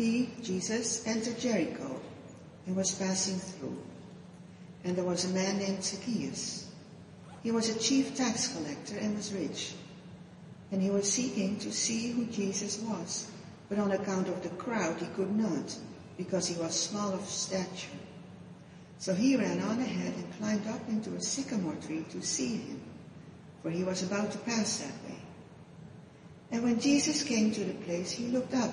He, Jesus, entered Jericho and was passing through. And there was a man named Zacchaeus. He was a chief tax collector and was rich. And he was seeking to see who Jesus was, but on account of the crowd he could not, because he was small of stature. So he ran on ahead and climbed up into a sycamore tree to see him, for he was about to pass that way. And when Jesus came to the place, he looked up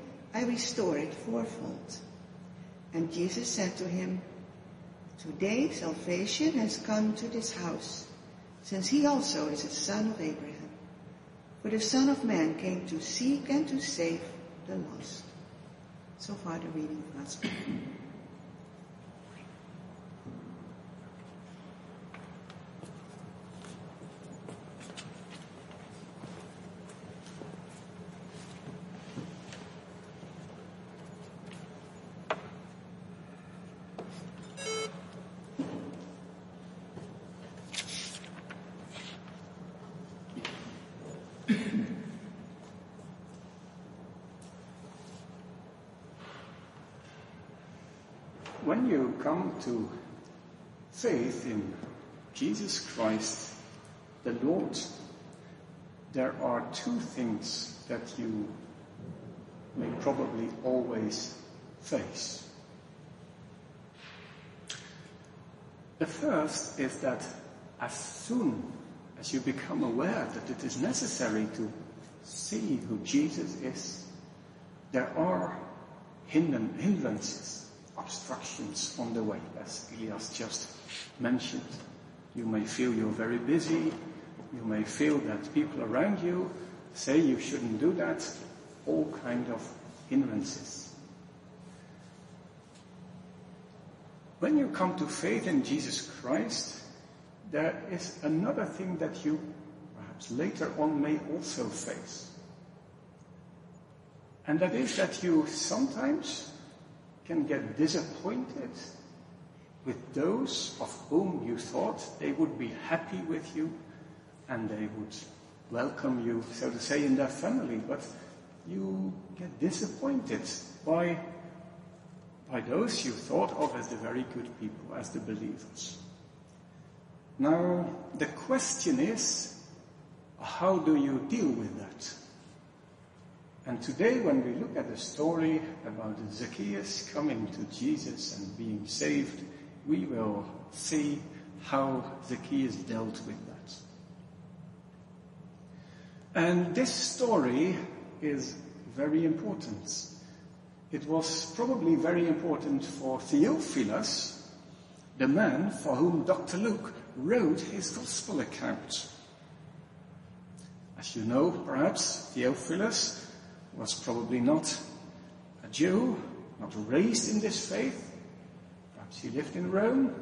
I restore it fourfold. And Jesus said to him, Today salvation has come to this house, since he also is a son of Abraham. For the Son of Man came to seek and to save the lost. So far the reading of God's word. When you come to faith in Jesus Christ, the Lord, there are two things that you may probably always face. The first is that as soon as you become aware that it is necessary to see who Jesus is, there are hindrances, obstructions on the way, as Elias just mentioned. You may feel you're very busy. You may feel that people around you say you shouldn't do that. All kind of hindrances. When you come to faith in Jesus Christ, there is another thing that you perhaps later on may also face. And that is that you sometimes can get disappointed with those of whom you thought they would be happy with you and they would welcome you, so to say, in their family. But you get disappointed by, by those you thought of as the very good people, as the believers. Now, the question is, how do you deal with that? And today, when we look at the story about Zacchaeus coming to Jesus and being saved, we will see how Zacchaeus dealt with that. And this story is very important. It was probably very important for Theophilus, the man for whom Dr. Luke wrote his gospel account. As you know, perhaps, Theophilus was probably not a Jew, not raised in this faith. Perhaps he lived in Rome.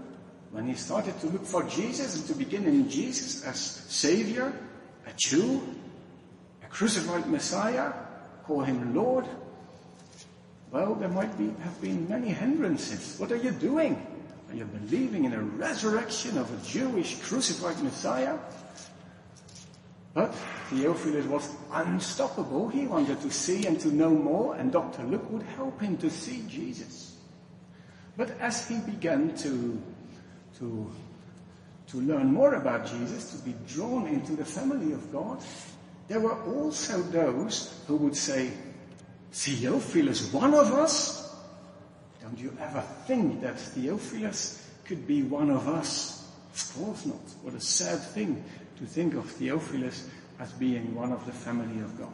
When he started to look for Jesus and to begin in Jesus as Savior, a Jew, a crucified Messiah, call him Lord, well, there might be, have been many hindrances. What are you doing? Are you believing in a resurrection of a Jewish crucified Messiah? But Theophilus was unstoppable. He wanted to see and to know more, and Dr. Luke would help him to see Jesus. But as he began to, to, to learn more about Jesus, to be drawn into the family of God, there were also those who would say, Theophilus, one of us? Don't you ever think that Theophilus could be one of us? Of course not. What a sad thing to think of Theophilus as being one of the family of God.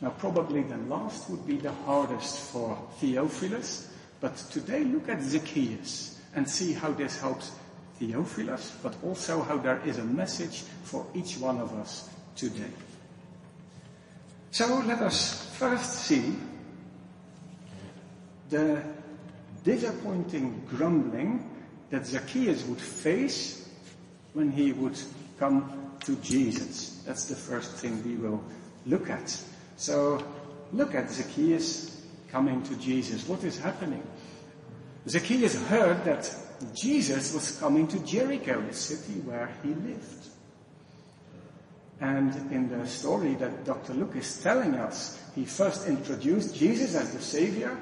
Now, probably the last would be the hardest for Theophilus, but today look at Zacchaeus and see how this helps Theophilus, but also how there is a message for each one of us today. So let us first see the disappointing grumbling that Zacchaeus would face when he would come to Jesus. That's the first thing we will look at. So look at Zacchaeus coming to Jesus. What is happening? Zacchaeus heard that Jesus was coming to Jericho, the city where he lived. And in the story that Dr. Luke is telling us, he first introduced Jesus as the Savior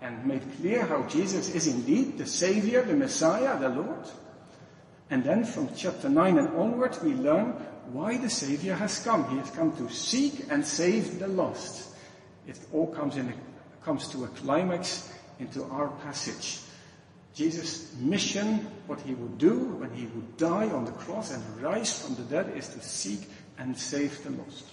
and made clear how Jesus is indeed the Savior, the Messiah, the Lord. And then from chapter 9 and onward, we learn why the Savior has come. He has come to seek and save the lost. It all comes, in a, comes to a climax into our passage. Jesus' mission, what he would do when he would die on the cross and rise from the dead, is to seek and save the lost.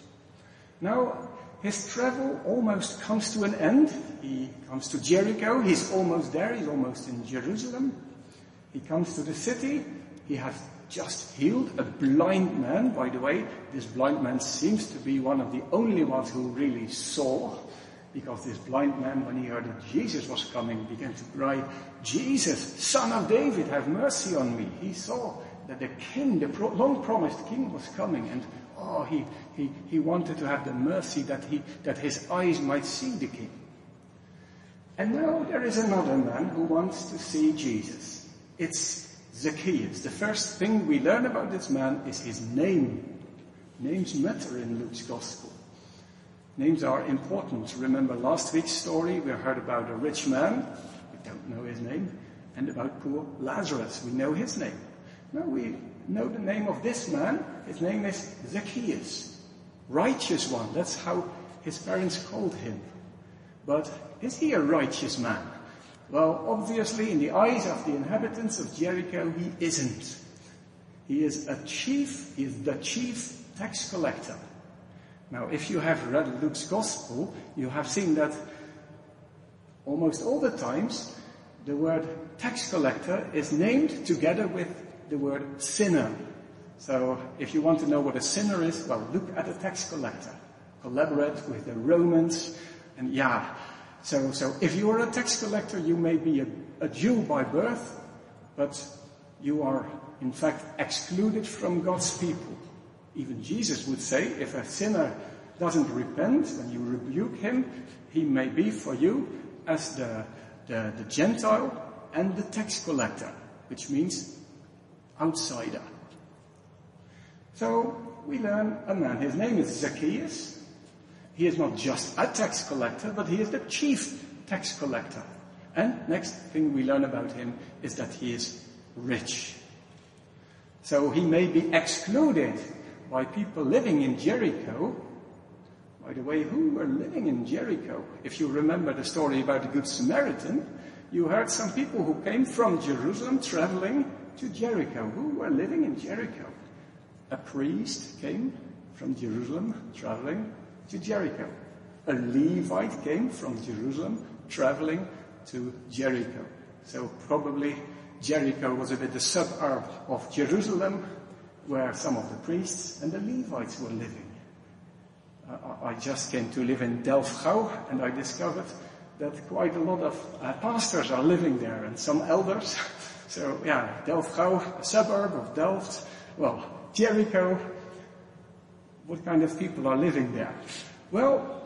Now, his travel almost comes to an end. He comes to Jericho. He's almost there. He's almost in Jerusalem. He comes to the city. He has just healed a blind man. By the way, this blind man seems to be one of the only ones who really saw. Because this blind man, when he heard that Jesus was coming, began to cry, Jesus, son of David, have mercy on me. He saw that the king, the pro- long promised king was coming and oh, he, he, he wanted to have the mercy that, he, that his eyes might see the king. And now there is another man who wants to see Jesus. It's Zacchaeus. The first thing we learn about this man is his name. Names matter in Luke's gospel. Names are important. Remember last week's story, we heard about a rich man, we don't know his name, and about poor Lazarus, we know his name. Now we know the name of this man. His name is Zacchaeus. Righteous one. That's how his parents called him. But is he a righteous man? Well, obviously, in the eyes of the inhabitants of Jericho, he isn't. He is a chief, he is the chief tax collector. Now, if you have read Luke's Gospel, you have seen that almost all the times the word tax collector is named together with the word sinner. So if you want to know what a sinner is, well, look at a tax collector. Collaborate with the Romans. And yeah, so, so if you are a tax collector, you may be a, a Jew by birth, but you are in fact excluded from God's people. Even Jesus would say, if a sinner doesn't repent, when you rebuke him, he may be for you as the, the, the Gentile and the tax collector, which means outsider. So we learn a man. His name is Zacchaeus. He is not just a tax collector, but he is the chief tax collector. And next thing we learn about him is that he is rich. So he may be excluded by people living in Jericho. By the way, who were living in Jericho? If you remember the story about the Good Samaritan, you heard some people who came from Jerusalem traveling to Jericho, who were living in Jericho. A priest came from Jerusalem traveling to Jericho. A Levite came from Jerusalem traveling to Jericho. So probably Jericho was a bit the suburb of Jerusalem where some of the priests and the Levites were living. Uh, I just came to live in Delfgauw and I discovered that quite a lot of uh, pastors are living there and some elders. so yeah, Delfgauw, a suburb of Delft. Well, Jericho. What kind of people are living there? Well,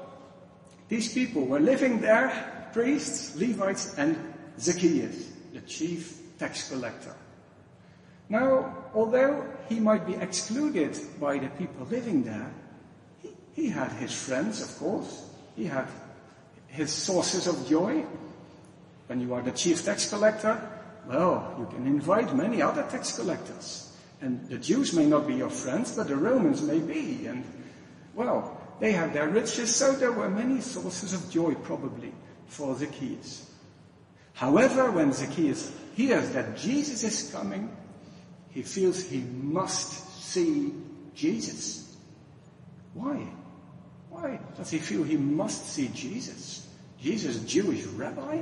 these people were living there, priests, Levites, and Zacchaeus, the chief tax collector. Now, although he might be excluded by the people living there, he, he had his friends, of course. He had his sources of joy. When you are the chief tax collector, well, you can invite many other tax collectors. And the Jews may not be your friends, but the Romans may be. And, well, they have their riches, so there were many sources of joy probably for Zacchaeus. However, when Zacchaeus hears that Jesus is coming, he feels he must see Jesus. Why? Why does he feel he must see Jesus? Jesus, Jewish rabbi?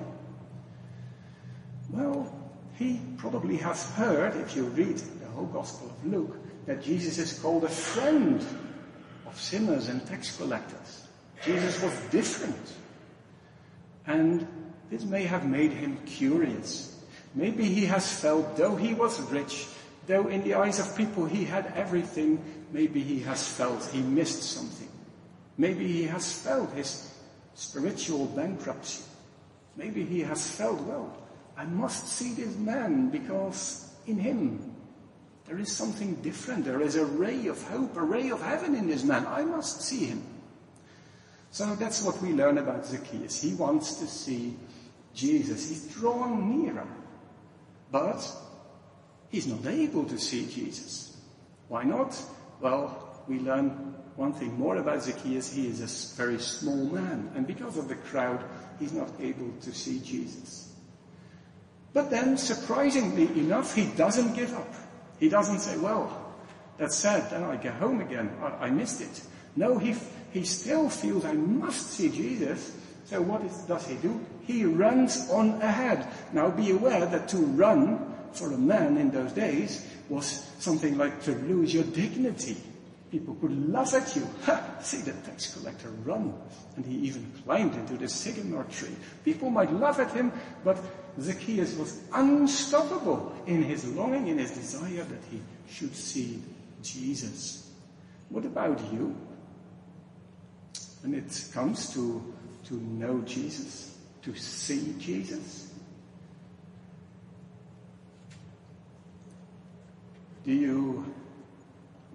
Well, he probably has heard, if you read the whole Gospel of Luke, that Jesus is called a friend of sinners and tax collectors. Jesus was different. And this may have made him curious. Maybe he has felt, though he was rich, though in the eyes of people he had everything, maybe he has felt he missed something. Maybe he has felt his spiritual bankruptcy. Maybe he has felt, well, I must see this man because in him there is something different. There is a ray of hope, a ray of heaven in this man. I must see him. So that's what we learn about Zacchaeus. He wants to see Jesus. He's drawn nearer. But he's not able to see Jesus. Why not? Well, we learn one thing more about Zacchaeus. He is a very small man. And because of the crowd, he's not able to see Jesus. But then, surprisingly enough, he doesn't give up. He doesn't say, well, that's sad, then I go home again. I, I missed it. No, he, he still feels I must see Jesus. So what is, does he do? He runs on ahead. Now be aware that to run for a man in those days was something like to lose your dignity. People could laugh at you. Ha! See the tax collector run. And he even climbed into the sycamore tree. People might laugh at him, but Zacchaeus was unstoppable in his longing, in his desire that he should see Jesus. What about you? When it comes to, to know Jesus, to see Jesus, do you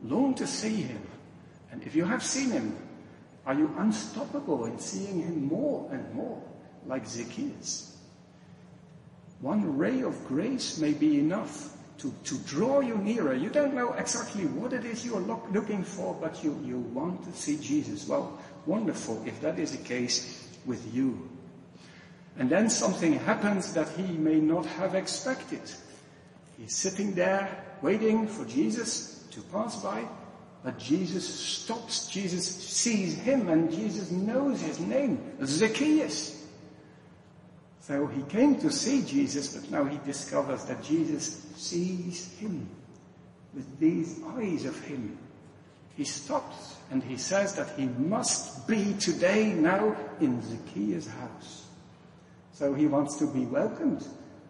long to see him? And if you have seen him, are you unstoppable in seeing him more and more like Zacchaeus? One ray of grace may be enough to, to draw you nearer. You don't know exactly what it is you are look, looking for, but you, you want to see Jesus. Well, wonderful if that is the case with you. And then something happens that he may not have expected. He's sitting there waiting for Jesus to pass by, but Jesus stops. Jesus sees him and Jesus knows his name, Zacchaeus. So he came to see Jesus, but now he discovers that Jesus sees him with these eyes of him. He stops and he says that he must be today now in Zacchaeus' house. So he wants to be welcomed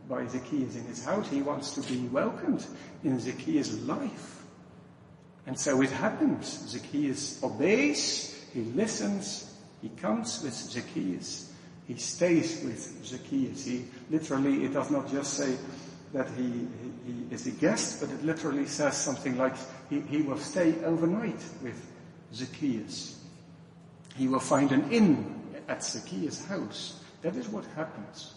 by Zacchaeus in his house. He wants to be welcomed in Zacchaeus' life. And so it happens. Zacchaeus obeys, he listens, he comes with Zacchaeus he stays with Zacchaeus. He literally, it does not just say that he, he, is a guest, but it literally says something like he, he will stay overnight with Zacchaeus. He will find an inn at Zacchaeus' house. That is what happens.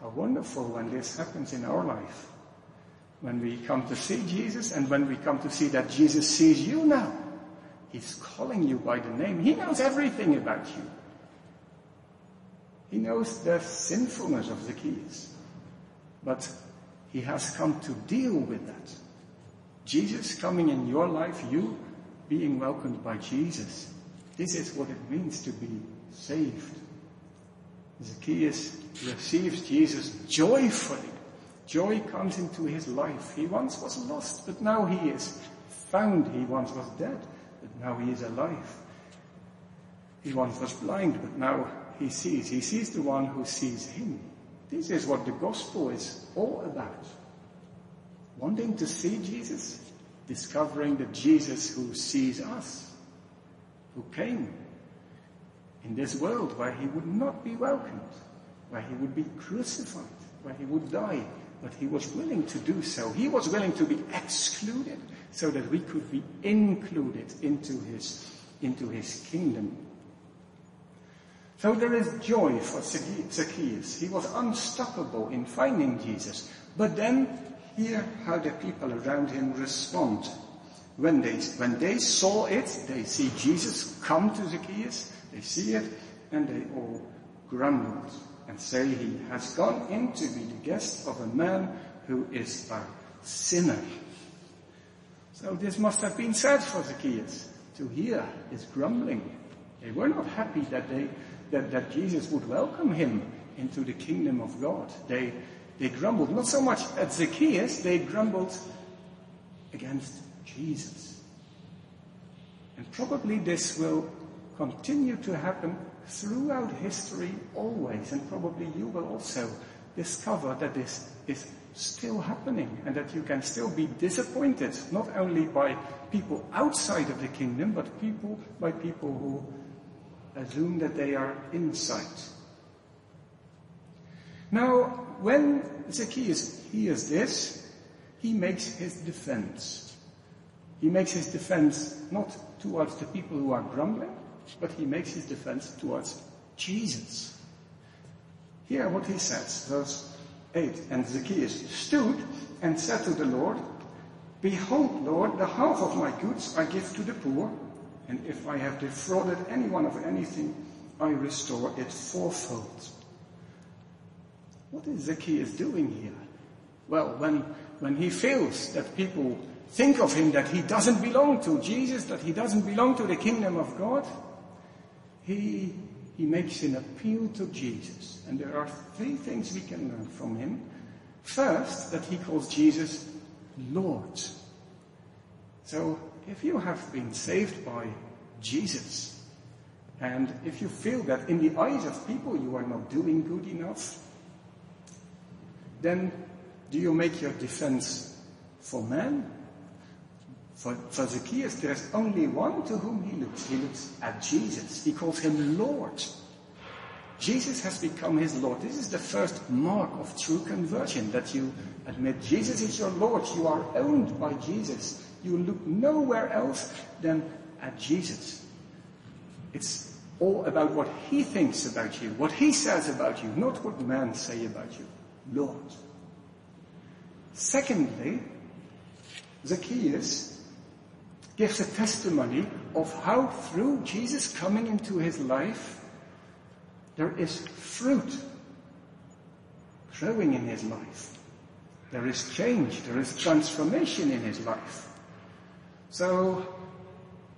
How wonderful when this happens in our life. When we come to see Jesus and when we come to see that Jesus sees you now. He's calling you by the name. He knows everything about you. He knows the sinfulness of Zacchaeus. But he has come to deal with that. Jesus coming in your life, you being welcomed by Jesus. This is what it means to be saved. Zacchaeus receives Jesus joyfully. Joy comes into his life. He once was lost, but now he is found. He once was dead, but now he is alive. He once was blind, but now he sees. He sees the one who sees him. This is what the gospel is all about. Wanting to see Jesus, discovering the Jesus who sees us, who came in this world where he would not be welcomed, where he would be crucified, where he would die, but he was willing to do so. He was willing to be excluded so that we could be included into his, into his kingdom. So there is joy for Zacchaeus. He was unstoppable in finding Jesus. But then hear how the people around him respond. When they, when they saw it, they see Jesus come to Zacchaeus, they see it, and they all grumbled and say he has gone in to be the guest of a man who is a sinner. So this must have been sad for Zacchaeus to hear his grumbling. They were not happy that they that, that Jesus would welcome him into the kingdom of God. They, they grumbled, not so much at Zacchaeus, they grumbled against Jesus. And probably this will continue to happen throughout history always, and probably you will also discover that this is still happening and that you can still be disappointed, not only by people outside of the kingdom, but people by people who assume that they are inside. Now, when Zacchaeus hears this, he makes his defense. He makes his defense not towards the people who are grumbling, but he makes his defense towards Jesus. Hear what he says, verse 8. And Zacchaeus stood and said to the Lord, Behold, Lord, the half of my goods I give to the poor, and if I have defrauded anyone of anything, I restore it fourfold. What is Zacchaeus doing here? Well, when, when he feels that people think of him that he doesn't belong to Jesus, that he doesn't belong to the kingdom of God, he, he makes an appeal to Jesus. And there are three things we can learn from him. First, that he calls Jesus Lord. So, if you have been saved by Jesus, and if you feel that in the eyes of people you are not doing good enough, then do you make your defense for man? For, for Zacchaeus, there is only one to whom he looks. He looks at Jesus. He calls him Lord. Jesus has become his Lord. This is the first mark of true conversion, that you admit Jesus is your Lord. You are owned by Jesus. You look nowhere else than at Jesus. It's all about what he thinks about you, what he says about you, not what men say about you. Lord. Secondly, Zacchaeus gives a testimony of how through Jesus coming into his life, there is fruit growing in his life. There is change, there is transformation in his life. So,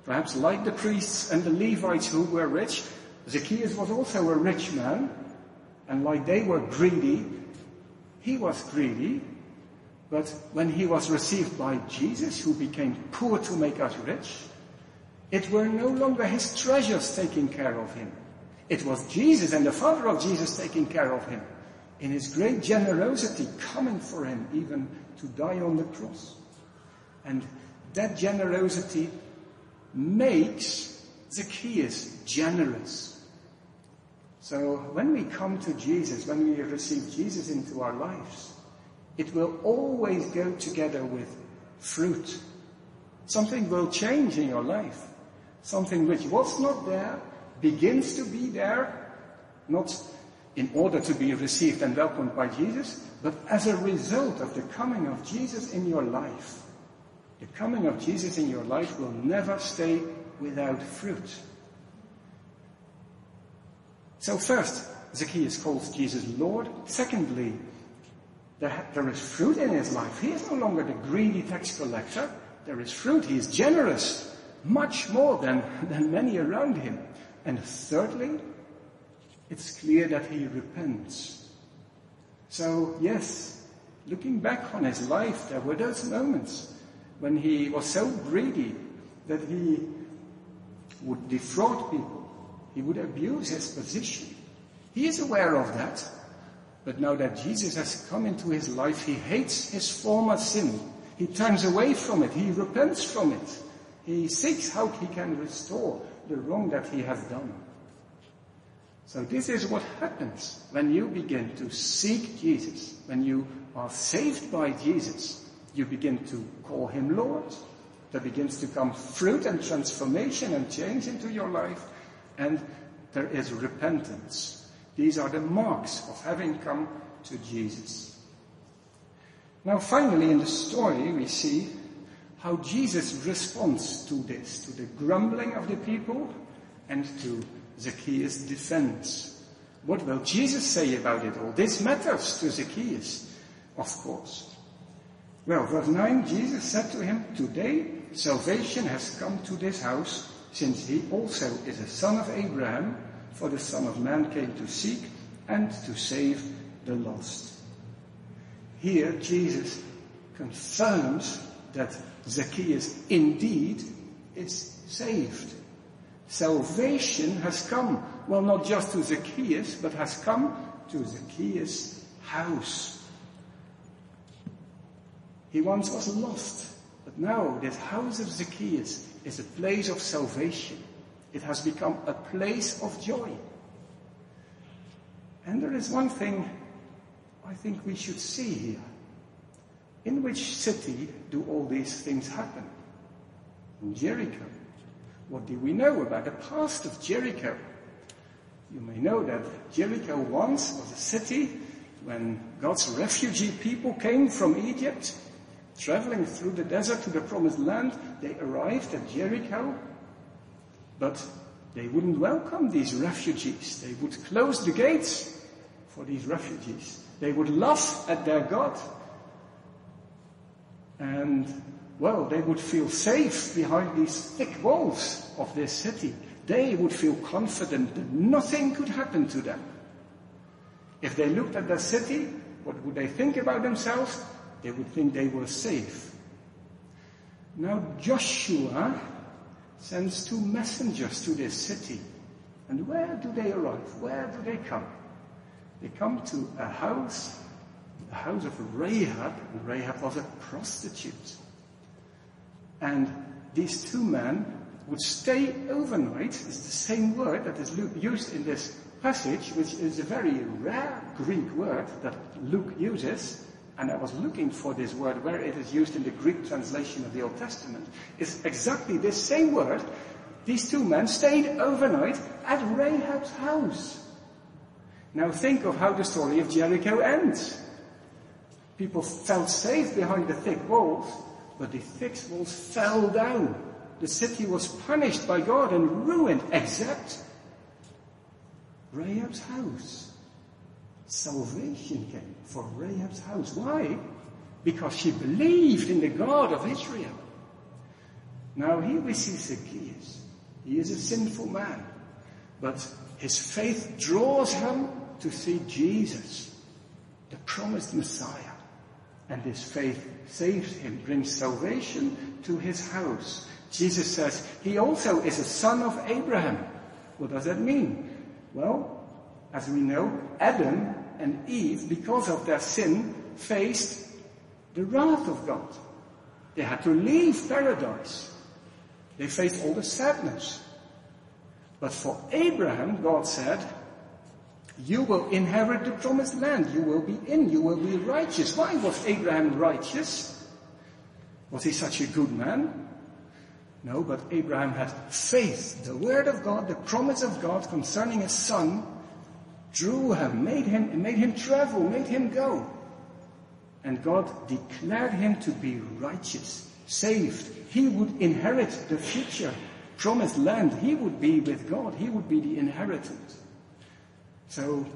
perhaps like the priests and the Levites who were rich, Zacchaeus was also a rich man, and like they were greedy, he was greedy, but when he was received by Jesus, who became poor to make us rich, it were no longer his treasures taking care of him. It was Jesus and the Father of Jesus taking care of him in his great generosity coming for him even to die on the cross. And that generosity makes Zacchaeus generous. So when we come to Jesus, when we receive Jesus into our lives, it will always go together with fruit. Something will change in your life. Something which was not there begins to be there, not in order to be received and welcomed by Jesus, but as a result of the coming of Jesus in your life. The coming of Jesus in your life will never stay without fruit. So first, Zacchaeus calls Jesus Lord. Secondly, there is fruit in his life. He is no longer the greedy tax collector. There is fruit. He is generous, much more than, than many around him. And thirdly, it's clear that he repents. So, yes, looking back on his life, there were those moments when he was so greedy that he would defraud people. He would abuse his position. He is aware of that. But now that Jesus has come into his life, he hates his former sin. He turns away from it. He repents from it. He seeks how he can restore the wrong that he has done. So this is what happens when you begin to seek Jesus, when you are saved by Jesus. You begin to call him Lord. There begins to come fruit and transformation and change into your life. And there is repentance. These are the marks of having come to Jesus. Now finally in the story we see how Jesus responds to this, to the grumbling of the people and to Zacchaeus' defense. What will Jesus say about it all? This matters to Zacchaeus, of course. Well, verse 9, Jesus said to him, Today salvation has come to this house, since he also is a son of Abraham, for the Son of Man came to seek and to save the lost. Here, Jesus confirms that Zacchaeus indeed is saved. Salvation has come well, not just to Zacchaeus, but has come to Zacchaeus' house. He once was lost, but now this house of Zacchaeus is a place of salvation. It has become a place of joy. And there is one thing I think we should see here. In which city do all these things happen? In Jericho. What do we know about the past of Jericho? You may know that Jericho once was a city when God's refugee people came from Egypt, traveling through the desert to the promised land. They arrived at Jericho, but they wouldn't welcome these refugees. They would close the gates for these refugees. They would laugh at their God. And, well, they would feel safe behind these thick walls of this city. They would feel confident that nothing could happen to them. If they looked at the city, what would they think about themselves? They would think they were safe. Now Joshua sends two messengers to this city. And where do they arrive? Where do they come? They come to a house, the house of Rahab, and Rahab was a prostitute. And these two men would stay overnight, is the same word that is used in this passage, which is a very rare Greek word that Luke uses. And I was looking for this word where it is used in the Greek translation of the Old Testament. is exactly this same word. These two men stayed overnight at Rahab's house. Now think of how the story of Jericho ends. People felt safe behind the thick walls, but the thick walls fell down. The city was punished by God and ruined, except Rahab's house. Salvation came for Rahab's house. Why? Because she believed in the God of Israel. Now here we see Zacchaeus. He is a sinful man, but his faith draws him to see Jesus, the promised Messiah. And his faith saves him, brings salvation to his house. Jesus says he also is a son of Abraham. What does that mean? Well, as we know, Adam and Eve, because of their sin, faced the wrath of God. They had to leave paradise. They faced all the sadness. But for Abraham, God said, you will inherit the promised land. You will be in. You will be righteous. Why was Abraham righteous? Was he such a good man? No, but Abraham had faith. The word of God, the promise of God concerning his son, drew him, made him, made him travel, made him go. And God declared him to be righteous, saved. He would inherit the future promised land. He would be with God. He would be the inheritance. So,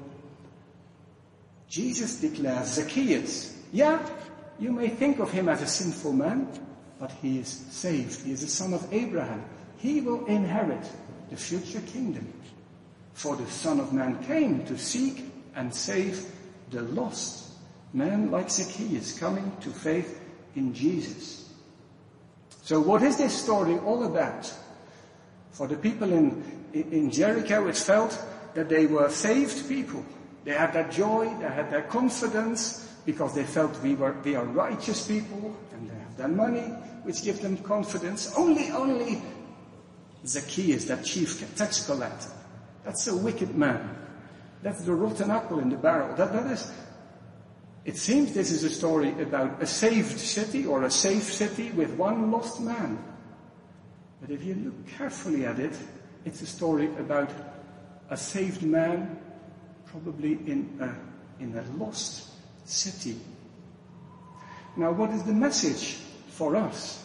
Jesus declares Zacchaeus, yeah, you may think of him as a sinful man, but he is saved. He is the son of Abraham. He will inherit the future kingdom. For the Son of Man came to seek and save the lost. Man like Zacchaeus coming to faith in Jesus. So what is this story all about? For the people in, in Jericho, it felt that they were saved people. They had that joy, they had that confidence, because they felt we were, we are righteous people, and they have their money, which gives them confidence. Only, only Zacchaeus, that chief tax collector, that's a wicked man. That's the rotten apple in the barrel. That, that is, it seems this is a story about a saved city or a safe city with one lost man. But if you look carefully at it, it's a story about a saved man, probably in a, in a lost city. Now, what is the message for us?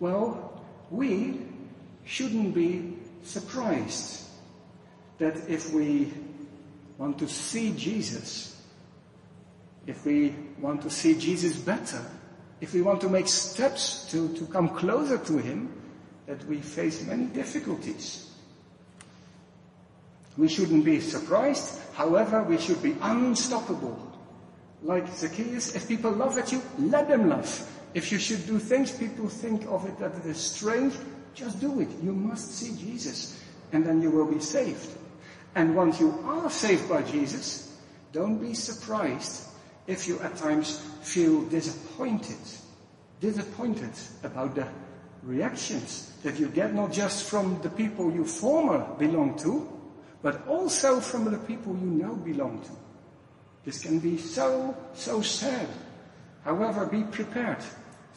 Well, we shouldn't be surprised that if we want to see Jesus, if we want to see Jesus better, if we want to make steps to, to come closer to Him, that we face many difficulties. We shouldn't be surprised. However, we should be unstoppable. Like Zacchaeus, if people laugh at you, let them laugh. If you should do things people think of it that it is strange, just do it. You must see Jesus. and then you will be saved. And once you are saved by Jesus, don't be surprised if you at times feel disappointed. Disappointed about the reactions that you get not just from the people you former belong to, but also from the people you now belong to. This can be so, so sad. However, be prepared.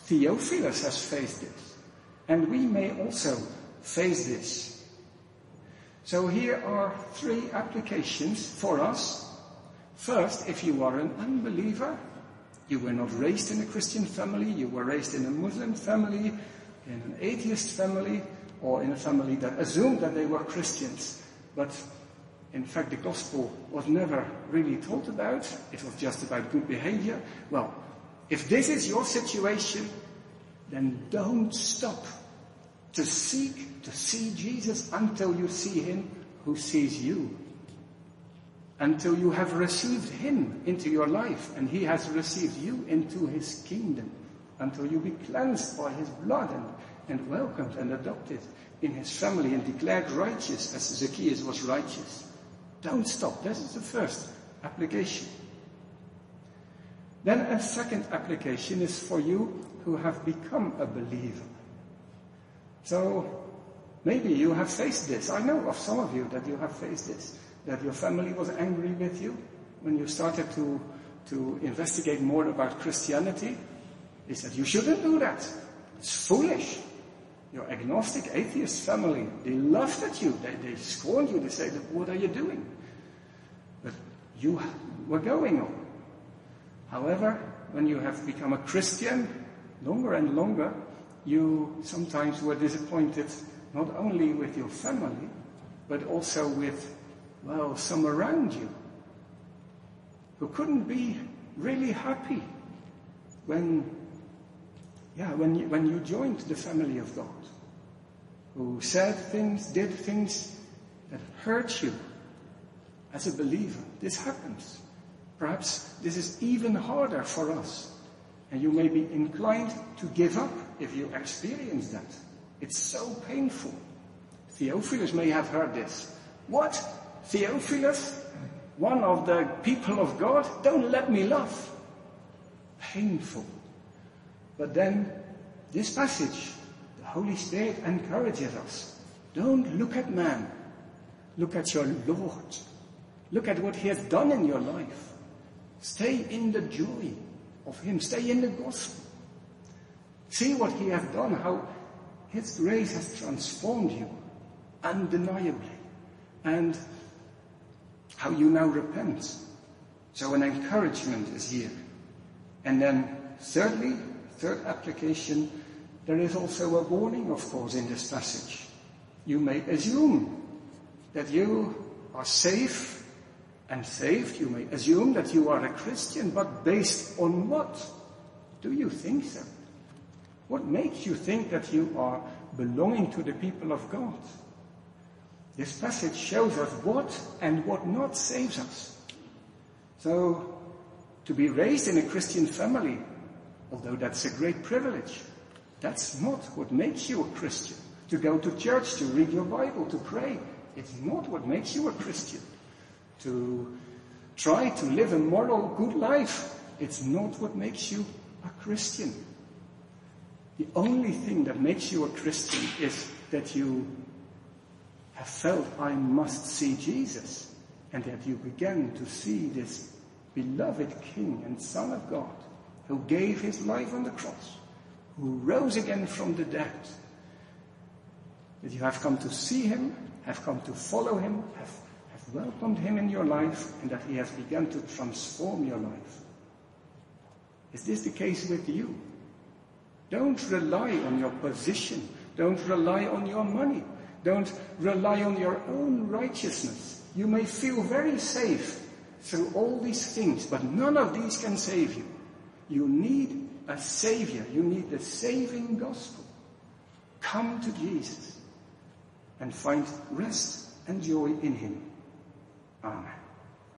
Theophilus has faced this. And we may also face this. So here are three applications for us. First, if you are an unbeliever, you were not raised in a Christian family, you were raised in a Muslim family, in an atheist family, or in a family that assumed that they were Christians, but in fact the gospel was never really taught about, it was just about good behavior. Well, if this is your situation, then don't stop to seek to see Jesus until you see him who sees you. Until you have received him into your life and he has received you into his kingdom. Until you be cleansed by his blood and, and welcomed and adopted in his family and declared righteous as Zacchaeus was righteous. Don't stop. This is the first application. Then a second application is for you who have become a believer. So maybe you have faced this. I know of some of you that you have faced this, that your family was angry with you when you started to, to investigate more about Christianity. They said, you shouldn't do that. It's foolish. Your agnostic atheist family, they laughed at you. They, they scorned you. They said, what are you doing? But you were going on. However, when you have become a Christian, longer and longer, you sometimes were disappointed not only with your family, but also with, well, some around you who couldn't be really happy when, yeah, when you, when you joined the family of God, who said things, did things that hurt you as a believer. This happens. Perhaps this is even harder for us. And you may be inclined to give up if you experience that. It's so painful. Theophilus may have heard this. What? Theophilus? One of the people of God? Don't let me laugh. Painful. But then, this passage, the Holy Spirit encourages us. Don't look at man. Look at your Lord. Look at what He has done in your life. Stay in the joy of Him. Stay in the gospel. See what He has done, how His grace has transformed you undeniably, and how you now repent. So an encouragement is here. And then thirdly, third application, there is also a warning, of course, in this passage. You may assume that you are safe and saved, you may assume that you are a Christian, but based on what? Do you think so? What makes you think that you are belonging to the people of God? This passage shows us what and what not saves us. So, to be raised in a Christian family, although that's a great privilege, that's not what makes you a Christian. To go to church, to read your Bible, to pray, it's not what makes you a Christian to try to live a moral, good life. It's not what makes you a Christian. The only thing that makes you a Christian is that you have felt, I must see Jesus, and that you began to see this beloved King and Son of God who gave his life on the cross, who rose again from the dead. That you have come to see him, have come to follow him, have welcomed him in your life and that he has begun to transform your life. Is this the case with you? Don't rely on your position. Don't rely on your money. Don't rely on your own righteousness. You may feel very safe through all these things, but none of these can save you. You need a savior. You need the saving gospel. Come to Jesus and find rest and joy in him. Amen.